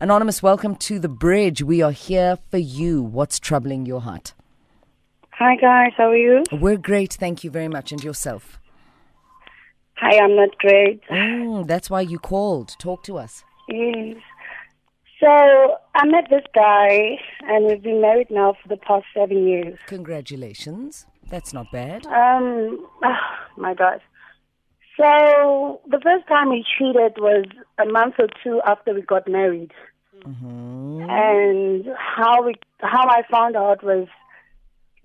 Anonymous, welcome to the bridge. We are here for you. What's troubling your heart? Hi guys, how are you? We're great, thank you very much. And yourself? Hi, I'm not great. Mm, that's why you called. Talk to us. Yes. So I met this guy, and we've been married now for the past seven years. Congratulations. That's not bad. Um, oh, my God. So the first time he cheated was a month or two after we got married, Mm-hmm. and how we how I found out was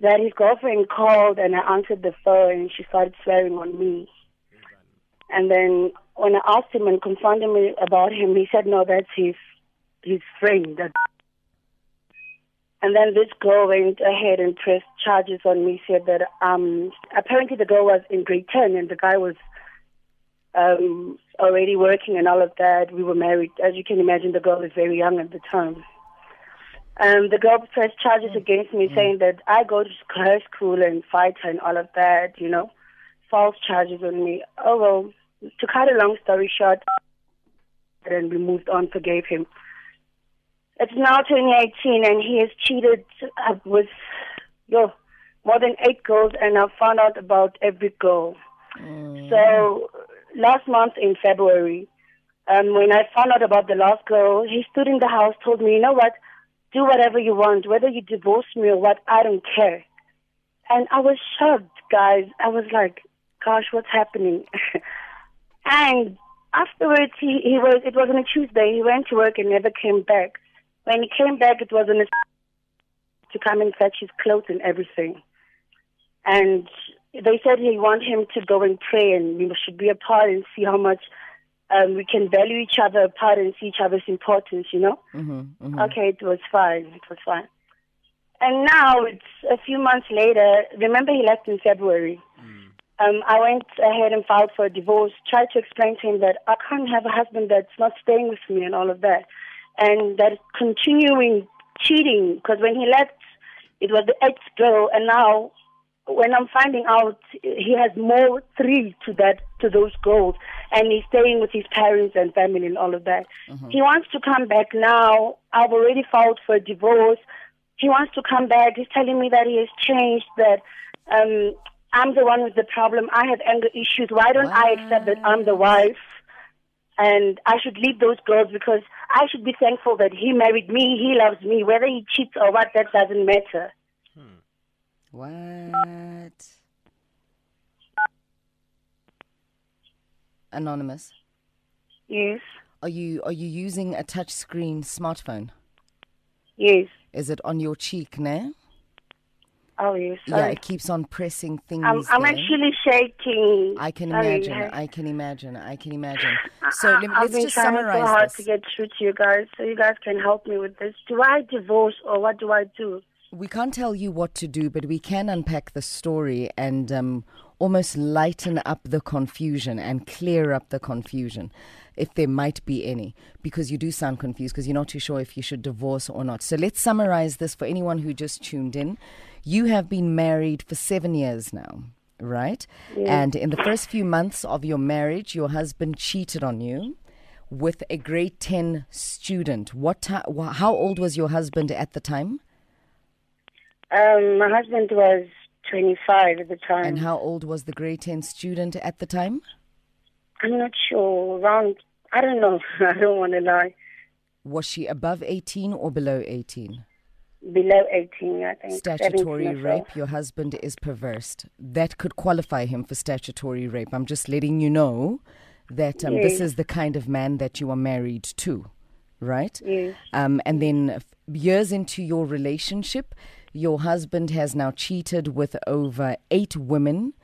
that his girlfriend called, and I answered the phone, and she started swearing on me. And then when I asked him and confronted me about him, he said, "No, that's his his friend." That and then this girl went ahead and pressed charges on me. Said that um apparently the girl was in grade ten and the guy was um already working and all of that. We were married. As you can imagine, the girl was very young at the time. Um, the girl pressed charges against me, saying that I go to her school and fight her and all of that. You know, false charges on me. Oh well. To cut a long story short, and we moved on, forgave him. It's now 2018, and he has cheated uh, with yo more than eight girls, and I found out about every girl. So last month in February, um, when I found out about the last girl, he stood in the house, told me, you know what, do whatever you want, whether you divorce me or what, I don't care. And I was shocked, guys. I was like, gosh, what's happening? and afterwards, he, he was, it was on a Tuesday, he went to work and never came back. When he came back, it was on a to come and fetch his clothes and everything. And they said he want him to go and pray and we should be apart and see how much um, we can value each other apart and see each other's importance, you know? Mm-hmm, Okay, it was fine. It was fine. And now it's a few months later. Remember, he left in February. Um, I went ahead and filed for a divorce. Tried to explain to him that I can't have a husband that's not staying with me and all of that, and that continuing cheating. Because when he left, it was the ex girl, and now when I'm finding out he has more three to that to those girls, and he's staying with his parents and family and all of that. He wants to come back now. I've already filed for a divorce. He wants to come back. He's telling me that he has changed. That um, I'm the one with the problem. I have anger issues. Why don't I accept that I'm the wife? And I should leave those girls because I should be thankful that he married me. He loves me. Whether he cheats or what, that doesn't matter. What? Anonymous, Yes. are you are you using a touch screen smartphone? Yes. Is it on your cheek, now? Oh, yes. Yeah, Sorry. it keeps on pressing things. I'm, I'm there. actually shaking. I can imagine. I- I can imagine. I can imagine. So let, been just trying summarize so hard this. to get through to you guys, so you guys can help me with this. Do I divorce or what do I do? We can't tell you what to do, but we can unpack the story and um, almost lighten up the confusion and clear up the confusion, if there might be any, because you do sound confused because you're not too sure if you should divorce or not. So let's summarize this for anyone who just tuned in. You have been married for seven years now, right? And in the first few months of your marriage, your husband cheated on you with a grade 10 student. What wh- how old was your husband at the time? Um, my husband was 25 at the time. And how old was the grade 10 student at the time? I'm not sure. Around, I don't know. I don't want to lie. Was she above 18 or below 18? Below 18, I think. Statutory 17 or so. rape, your husband is perverse. That could qualify him for statutory rape. I'm just letting you know that um, this is the kind of man that you are married to, right? Yes. Um, and then years into your relationship, your husband has now cheated with over eight women,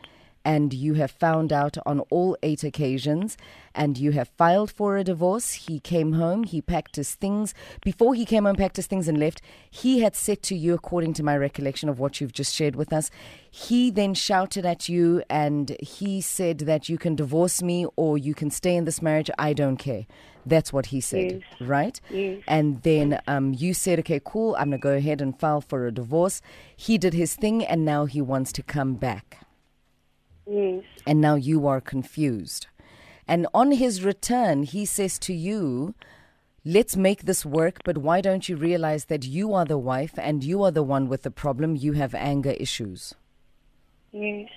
and you have found out on all eight occasions, and you have filed for a divorce. He came home, he packed his things. Before he came home, packed his things, and left, he had said to you, according to my recollection of what you've just shared with us, he then shouted at you and he said that you can divorce me or you can stay in this marriage. I don't care. That's what he said, right? Yes. And then um, you said, okay, cool, I'm going to go ahead and file for a divorce. He did his thing and now he wants to come back. Yes. And now you are confused. And on his return, he says to you, let's make this work, but why don't you realize that you are the wife and you are the one with the problem? You have anger issues. Yes.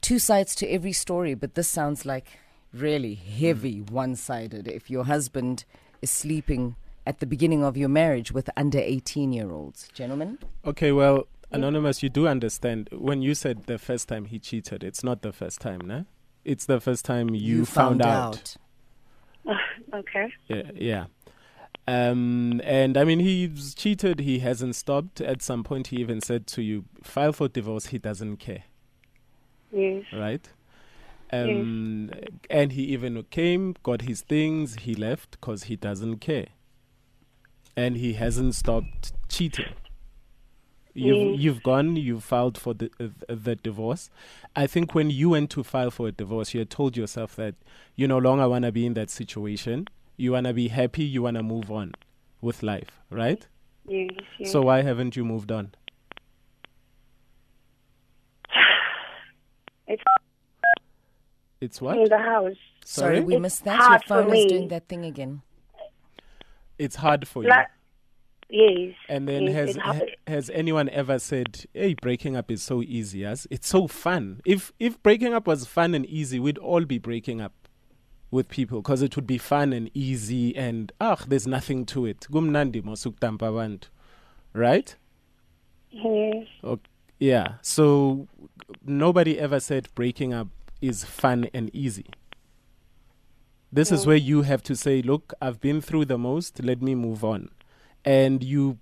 Two sides to every story, but this sounds like really heavy one sided if your husband is sleeping at the beginning of your marriage with under 18 year olds. Gentlemen? Okay, well, Anonymous, you do understand when you said the first time he cheated, it's not the first time, no? It's the first time you, found, out. Okay. Yeah, yeah. Um, and I mean, he's cheated. He hasn't stopped. At some point, he even said to you, "File for divorce." He doesn't care, Yes. right? Um, and he even came, got his things, he left because he doesn't care, and he hasn't stopped cheating. You've Yes. you've gone, you filed for the uh, the divorce. I think when you went to file for a divorce, you had told yourself that you no longer want to be in that situation. You want to be happy. You want to move on with life, right? Yes. yes. So why haven't you moved on? it's It's what? in the house. Sorry, we It's missed that. Your phone is doing that thing again. It's hard for you. Like, yes. And then yes, has ha- has anyone ever said, "Hey, breaking up is so easy"? As it's so fun. If if breaking up was fun and easy, we'd all be breaking up with people because it would be fun and easy and ah, there's nothing to it. Kumnandi mosuktampa abantu, right? yes. Okay. Yeah. So nobody ever said breaking up is fun and easy. This is where you have to say, look, I've been through the most, let me move on. And you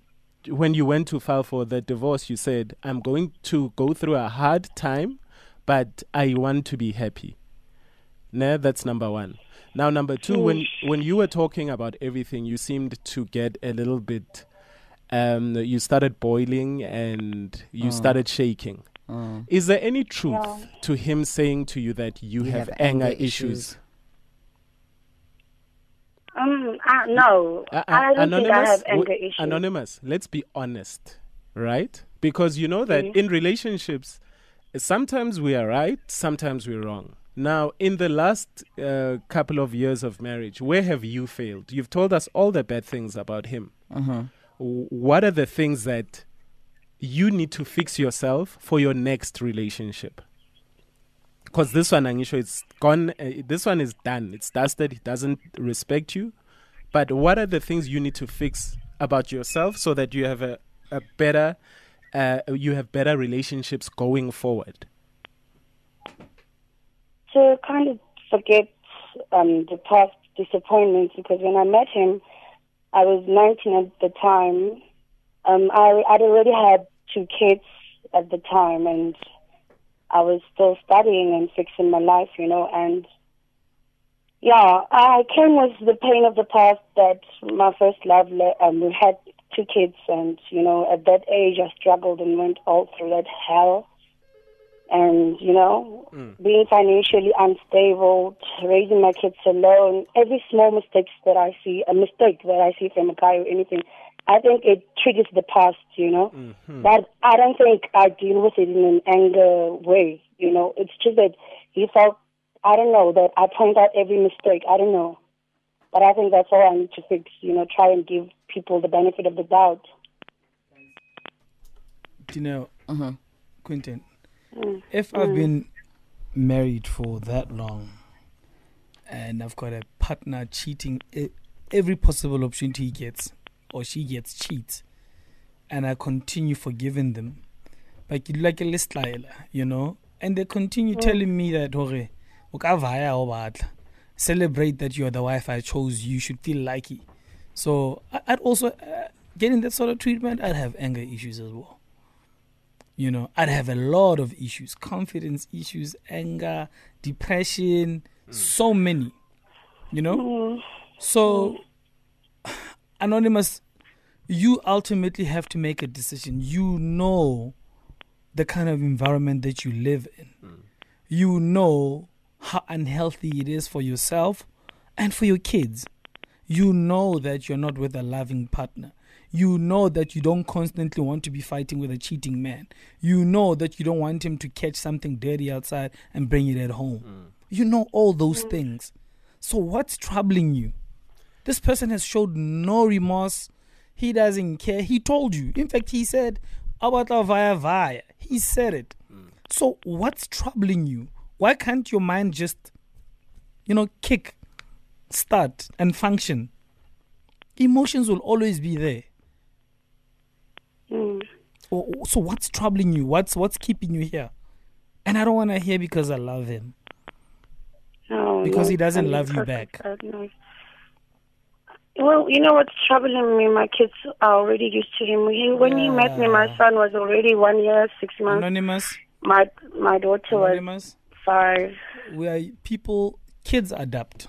when you went to file for the divorce, you said, I'm going to go through a hard time, but I want to be happy. Nah, that's number one. Now, number two, when when you were talking about everything, you seemed to get a little bit. Um, you started boiling and you started shaking. Mm. Is there any truth Yeah. to him saying to you that you, You have, have anger, anger issues? issues. Um. Uh, no. Uh, uh, I don't think I have w- issues. Anonymous, let's be honest, right? Because you know that Mhm. in relationships, sometimes we are right, sometimes we're wrong. Now, in the last uh, couple of years of marriage, where have you failed? You've told us all the bad things about him. W- What are the things that you need to fix yourself for your next relationship? Because this one, Angisho, it's gone. Uh, this one is done. It's dusted. He doesn't respect you. But what are the things you need to fix about yourself so that you have a, a better, uh, you have better relationships going forward? to kind of forget um, the past disappointments because when I met him, I was 19 at the time. Um, I, I'd already had two kids at the time, and I was still studying and fixing my life, you know. And yeah, I came with the pain of the past that my first love. Le- um, we had two kids, and you know, at that age, I struggled and went all through that hell and you know being financially unstable raising my kids alone every small mistake that i see a mistake that i see from a guy or anything i think it triggers the past you know? But i don't think i deal with it in an anger way you know? It's just that he felt i don't know that i point out every mistake. I don't know. But i think that's all i need to fix you know try and give people the benefit of the doubt. Do you know, Mhm. Quentin, Mm. if I've been married for that long and I've got a partner cheating every possible opportunity he gets or she gets cheats and I continue forgiving them, like like a list you know, and they continue mm. telling me that "Hore, o ka vaya o batla." celebrate that you are the wife I chose, you should feel lucky. So I'd also, uh, getting that sort of treatment, I'd have anger issues as well. You know, I'd have a lot of issues confidence issues, anger, depression, mm. so many. You know? Mm. So, Anonymous, you ultimately have to make a decision. You know the kind of environment that you live in, mm. you know how unhealthy it is for yourself and for your kids. You know that you're not with a loving partner. You know that you don't constantly want to be fighting with a cheating man. You know that you don't want him to catch something dirty outside and bring it at home. Mm. You know all those mm. things. So what's troubling you? This person has showed no remorse. He doesn't care. He told you. In fact, he said, Abata via via. He said it. So what's troubling you? Why can't your mind just, you know, kick, start, and function? Emotions will always be there. Mm. O- o- So what's troubling you? What's what's keeping you here? And I don't want to hear because I love him. No, Because no, he doesn't I'm love you back. no. Well, you know what's troubling me? My kids are already used to him. He, when he met me, my son was already one year, six months. Anonymous, My my daughter was five. We are people. Kids adapt.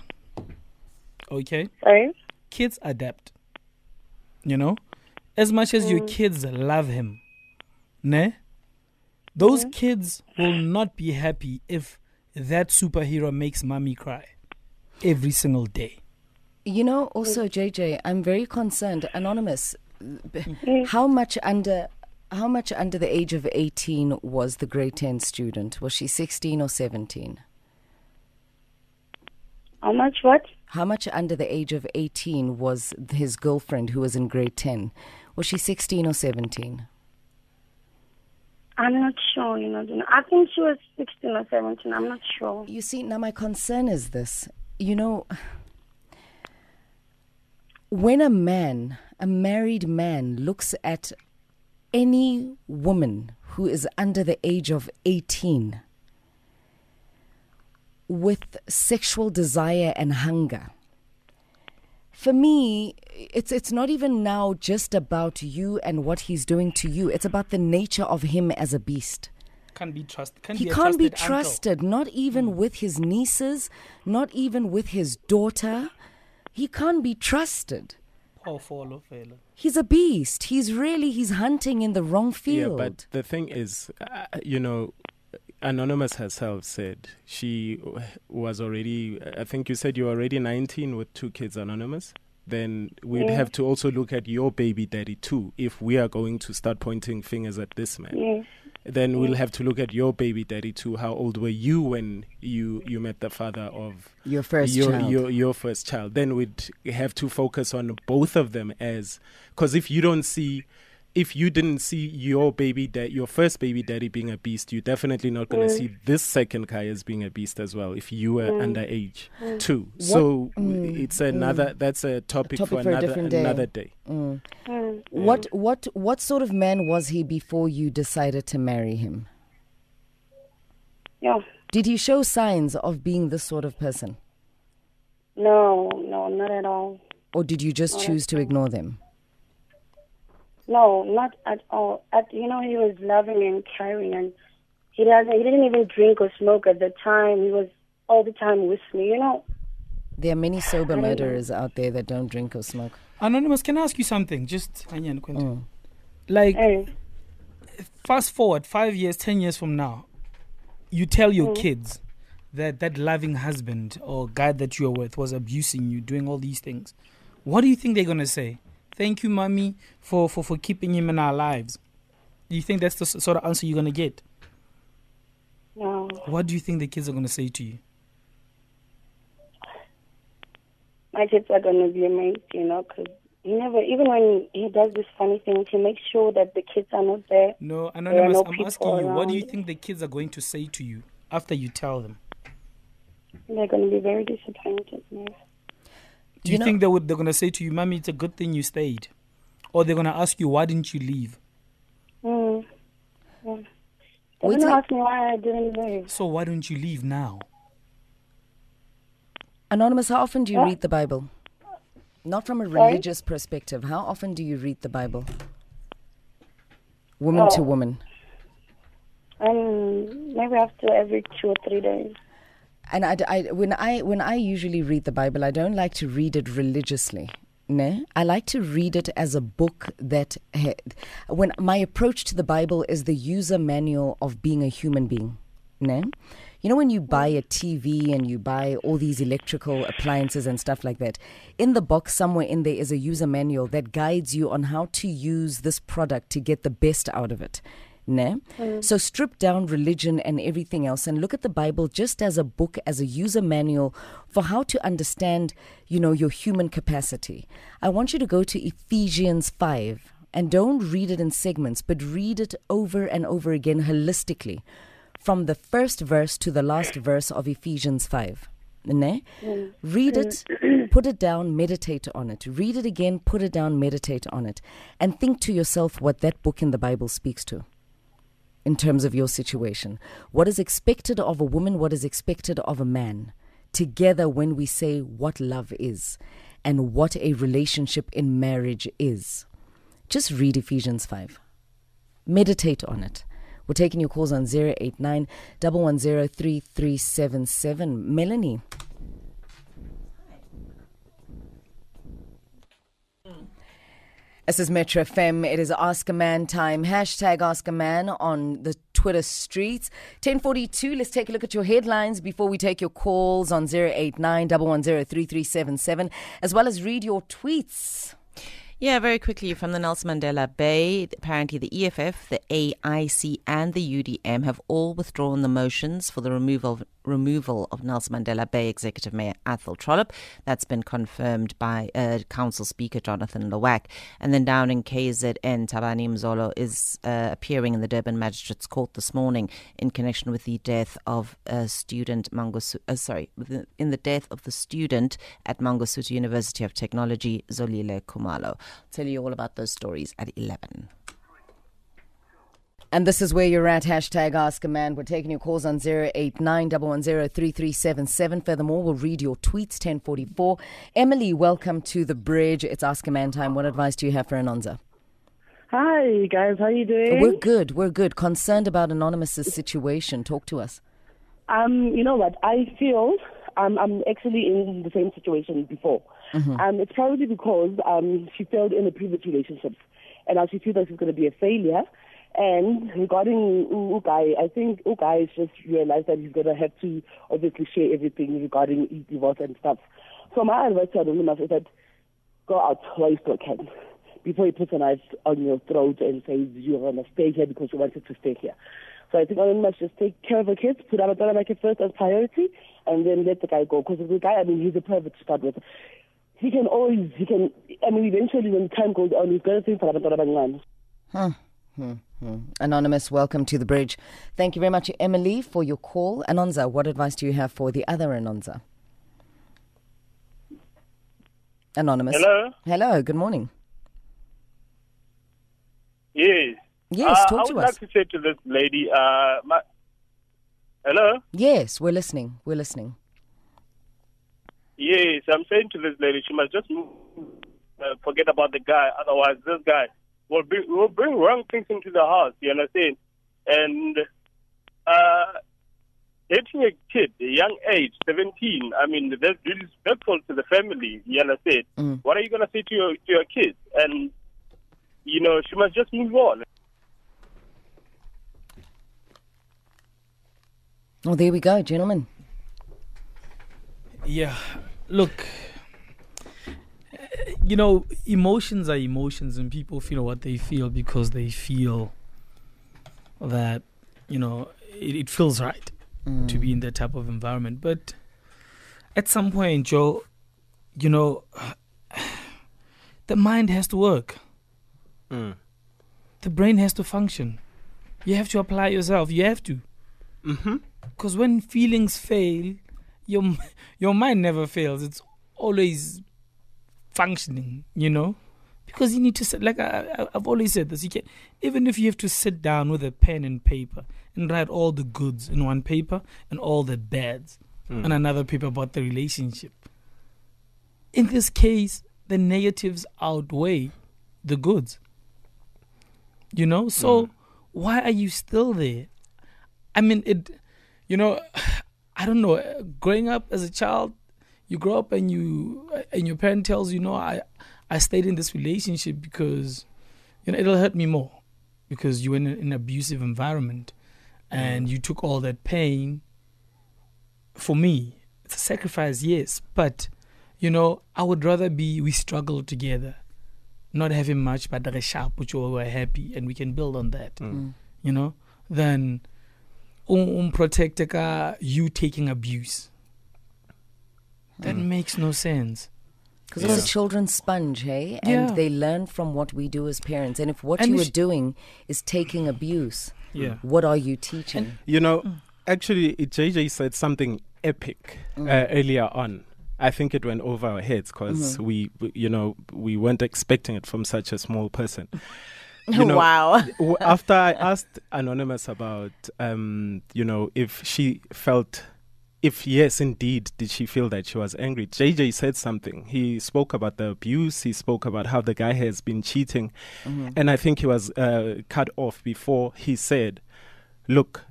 Okay, Sorry. kids adapt. You know, as much as your Mm. kids love him, ne? Those Mm-hmm. kids will not be happy if that superhero makes mommy cry every single day. You know, mm. also JJ, I'm very concerned. Anonymous, mm. Mm. how much under how much under the age of 18 was the grade 10 student? Was she 16 or 17? How much? What? How much under the age of 18 was his girlfriend who was in grade 10? Was she 16 or 17? I'm not sure. You know, you know. I think she was sixteen or seventeen. I'm not sure. You see, now my concern is this. You know, when a man, a married man, looks at any woman who is under the age of 18 with sexual desire and hunger, for me, it's it's not even now just about you and what he's doing to you. It's about the nature of him as a beast. Can't be trusted. Can't He be can't be trusted uncle. trusted, not even hmm. with his nieces, not even with his daughter. He can't be trusted. Phoofolo fela. He's a beast. He's really he's hunting in the wrong field. Yeah, but the thing is, uh, you know, Anonymous herself said she was already. I think you said you were already 19 with two kids, Anonymous. Then we'd Yeah. have to also look at your baby daddy too. If we are going to start pointing fingers at this man, Yes. Then we'll have to look at your baby daddy too. How old were you when you you met the father of your first your, child. your your first child? Then we'd have to focus on both of them as because if you don't see. If you didn't see your baby dad, your first baby daddy being a beast, you're definitely not going to Mm. see this second guy as being a beast as well. If you were Mm. underage Mm. too, What- so mm, it's another. That's a topic, Topic for for another day. another day. Mm. Mm. What what what sort of man was he before you decided to marry him? Yeah. Did he show signs of being this sort of person, No, no, not at all. or did you just choose to ignore them? No, not at all. At you know, he was loving and caring, and he doesn't. He didn't even drink or smoke at the time. He was all the time with me. You know. There are many sober I know. murderers out there that don't drink or smoke. Anonymous, can I ask you something? Just Anyan, Quentin. Mm. like Hey. fast forward five years, ten years from now, you tell your kids that that loving husband or guy that you're with was abusing you, doing all these things. What do you think they're gonna say? Thank you, mommy, for for for keeping him in our lives. Do you think that's the sort of answer you're gonna get? No. What do you think the kids are gonna say to you? My kids are gonna be amazed, you know, because he never. Even when he does this funny thing, he makes sure that the kids are not there. No, anonymous. no I'm asking you. What do you think the kids are going to say to you after you tell them? They're gonna be very disappointed. Do You you, know- think they would they're gonna say to you, "Mommy, it's a good thing you stayed," or they're gonna ask you, "Why didn't you leave?" Mm. yeah. They're gonna ask me why I didn't leave. So why don't you leave now? Anonymous, how often do you What? read the Bible? Not from a Sorry? religious perspective. How often do you read the Bible? Woman to Oh. woman. Um, maybe after every two or three days. And I, I- when I when I usually read the Bible, I don't like to read it religiously. No, I like to read it as a book that. ha- When my approach to the Bible is the user manual of being a human being. No, you know when you buy a TV and you buy all these electrical appliances and stuff like that. In the box somewhere in there is a user manual that guides you on how to use this product to get the best out of it. Ne? Mm. So strip down religion and everything else and look at the Bible just as a book, as a user manual for how to understand, you know, your human capacity. I want you to go to Ephesians 5 and don't read it in segments, but read it over and over again holistically from the first verse to the last verse of Ephesians 5. Ne? Mm. Read it, mm. put it down, meditate on it. Read it again, put it down, meditate on it. And think to yourself what that book in the Bible speaks to in terms of your situation. What is expected of a woman, what is expected of a man, together when we say what love is and what a relationship in marriage is. Just read Ephesians 5. Meditate on it. We're taking your calls on 089 110 3377. Melanie. This is Metro FM. It is Ask a Man time. Hashtag Ask a Man on the Twitter streets. 1042. Let's take a look at your headlines before we take your calls on 089 110 as well as read your tweets. Yeah, very quickly from the Nelson Mandela Bay. Apparently, the EFF, the AIC, and the UDM have all withdrawn the motions for the removal of, removal of Nelson Mandela Bay Executive Mayor Athol Trollip. That's been confirmed by uh, Council Speaker Jonathan Lawack. And then down in KZN, Thabani Mzolo is uh, appearing in the Durban Magistrates Court this morning in connection with the death of a student, Mangosu, uh, sorry, in the death of the student at Mangosuthu University of Technology, Zolile Khumalo. I'll tell you all about those stories at 11. And this is where you're at. Hashtag Ask a Man. We're taking your calls on 089 3377. Furthermore, we'll read your tweets 1044. Emily, welcome to the bridge. It's Ask a Man time. What advice do you have for Anonza? Hi guys, how you doing? We're good. We're good. Concerned about Anonymous's situation. Talk to us. Um, you know what? I feel um, I'm actually in the same situation before. Um, it's probably because um, she failed in the previous relationship. and now she feels like she's going to be a failure. And regarding Ugai, I think Ugai has just realized that he's going to have to obviously share everything regarding his divorce and stuff. So my advice to Anonymous is that go out while you still. Before he puts a knife on your throat and says you're going to stay here because you wanted to stay here. So I think Anonymous just take care of the kids, put Abatala like first as priority, and then let the guy go. Because the guy, I mean, he's a pervert to start with. He can always, he can, I mean, eventually when time goes on, he's going to think for Abatala Banglan. Huh. Hmm. Hmm. Anonymous, welcome to the bridge. Thank you very much, Emily, for your call. Anonza, what advice do you have for the other Anonza? Anonymous. Hello? Hello, good morning. Yes. Yes, Uh, talk I to would us. like to say to this lady, uh, my, hello? Yes, we're listening. We're listening. Yes, I'm saying to this lady, she must just uh, forget about the guy. Otherwise, this guy will bring, will bring wrong things into the house, you understand? And uh, dating a kid, a young age, 17, I mean, that's disrespectful to the family, you understand? Mm. What are you going to say to your, to your kids? And, you know, she must just move on. Oh, there we go, gentlemen. Yeah, look, you know, emotions are emotions, and people feel what they feel because they feel that, you know, it, it feels right to be in that type of environment. But at some point, Joe, you know, the mind has to work, Mm. the brain has to function. You have to apply yourself. You have to. Mm-hmm. Because when feelings fail, your your mind never fails. It's always functioning, you know. Because you need to sit, like I, I've always said this. You can even if you have to sit down with a pen and paper and write all the goods in one paper and all the bads Mm. on another paper about the relationship. In this case, the negatives outweigh the goods. You know, so why are you still there? I mean, it. You know, I don't know. Growing up as a child, you grow up and you and your parent tells you, no, I I stayed in this relationship because you know it'll hurt me more because you were in an abusive environment and you took all that pain. For me, it's a sacrifice, yes, but you know I would rather be we struggle together, not having much, but the sharp, which we were happy, and we can build on that. Mm. you know, than um protect ka you taking abuse. That makes no sense. Because Yeah. it's a children's sponge, hey? And Yeah. they learn from what we do as parents. And if what And you are sh- doing is taking abuse, Yeah. what are you teaching? You know, actually, it- JJ said something epic Mm. uh, earlier on. I think it went over our heads because Mm-hmm. we, we- you know, we weren't expecting it from such a small person. You know, wow. after I asked Anonymous about, um, you know, if she felt, if yes, indeed, did she feel that she was angry? JJ said something. He spoke about the abuse. He spoke about how the guy has been cheating, and I think he was uh, cut off before he said, "Look,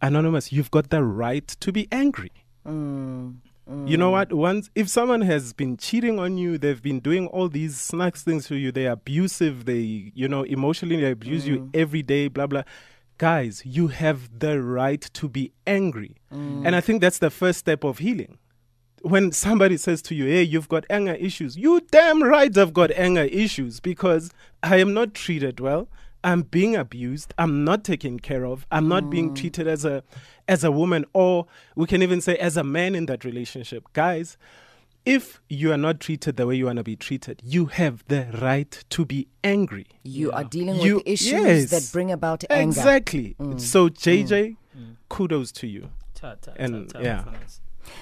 Anonymous, you've got the right to be angry." Mm, You know what? Once if someone has been cheating on you, they've been doing all these snacks things to you, they're abusive, they you know, emotionally they abuse you every day, blah blah. Guys, you have the right to be angry. Mm. And I think that's the first step of healing. When somebody says to you, Hey, you've got anger issues, you damn right I've got anger issues because I am not treated well. I'm being abused. I'm not taken care of. I'm not being mm. treated as a as a woman or we can even say as a man in that relationship. Guys, if you are not treated the way you want to be treated, you have the right to be angry. you are dealing You- with issues yes. that bring about anger. Exactly. Mm. So JJ, mm. kudos to you. Ta- ta- ta- And, ta- yeah.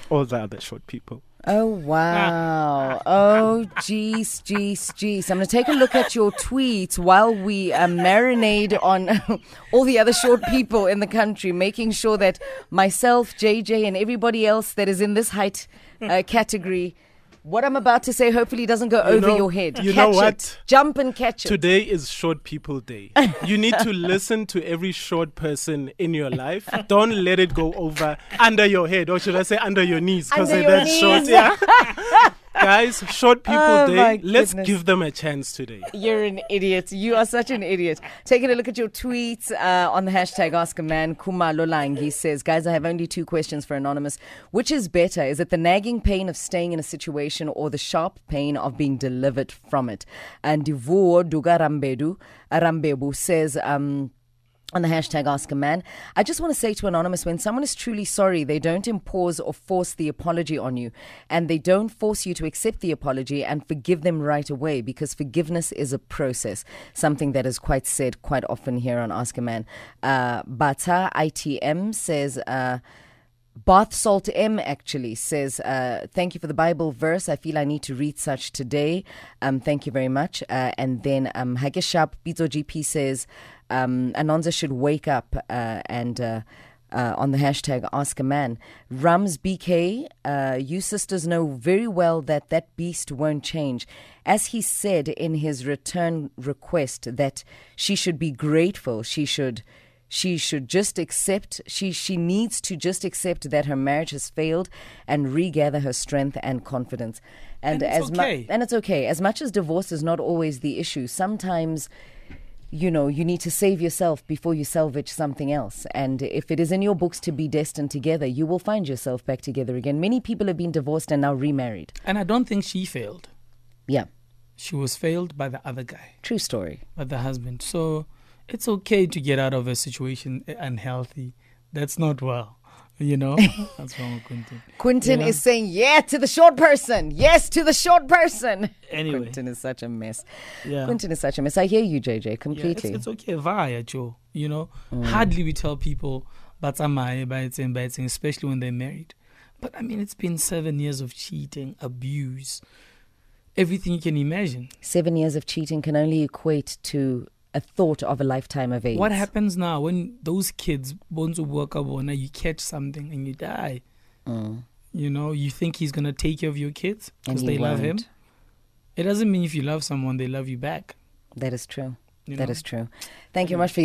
All the other short people. Oh, wow. Oh, jeez, jeez, jeez. I'm going to take a look at your tweets while we uh, marinade on all the other short people in the country, making sure that myself, JJ, and everybody else that is in this height uh, category, what I'm about to say hopefully doesn't go over know- your head. you catch know it. what? Jump and catch it. Today is Short People Day. You need to listen to every short person in your life. Don't let it go over under your head, or should I say under your knees? Because that's short. Yeah. Guys, Short People Oh, Day. Let's give them a chance today. You're an idiot. You are such an idiot. Taking a look at your tweets uh, on the hashtag Ask a Man, Kuma Lolangi says, Guys, I have only two questions for Anonymous. Which is better? Is it the nagging pain of staying in a situation or the sharp pain of being delivered from it? And Divuo Dugarambedu Arambebu says, um, on the hashtag Ask a Man. I just want to say to Anonymous when someone is truly sorry, they don't impose or force the apology on you. And they don't force you to accept the apology and forgive them right away because forgiveness is a process, something that is quite said quite often here on Ask a Man. Uh, Bata ITM says, uh, Bath Salt M actually says, uh, Thank you for the Bible verse. I feel I need to read such today. Um, thank you very much. Uh, and then um, Hageshap Bizo GP says, um, Anonza should wake up uh, and. Uh, uh, on the hashtag Ask a Man. Rums BK, uh, you sisters know very well that that beast won't change. As he said in his return request, that she should be grateful, she should she should just accept she she needs to just accept that her marriage has failed and regather her strength and confidence. And, And it's as mu- okay. and it's okay. As much as divorce is not always the issue sometimes you know you need to save yourself before you salvage something else. And if it is in your books to be destined together you will find yourself back together again. Many people have been divorced and now remarried. And I don't think she failed. yeah. She was failed by the other guy, true story. By the husband. So it's okay to get out of a situation unhealthy. That's not well. You know? That's wrong with Quentin. Quentin Yeah. is saying yeah to the short person. Yes to the short person. Anyway. Quentin is such a mess. Yeah. Quentin is such a mess. I hear you, JJ, Yeah, it's, completely. it's okay. Via, Joe. You know? Mm. Hardly we tell people, but I'm biting, biting, especially when they're married. But I mean, it's been seven years of cheating, abuse, everything you can imagine. Seven years of cheating can only equate to a thought of a lifetime of AIDS. What happens now when those kids to up now you catch something and you die? Mm. You know, you think he's gonna take care of your kids because he they love him. It doesn't mean if you love someone they love you back. That is true. You That know? is true. Thank you very much for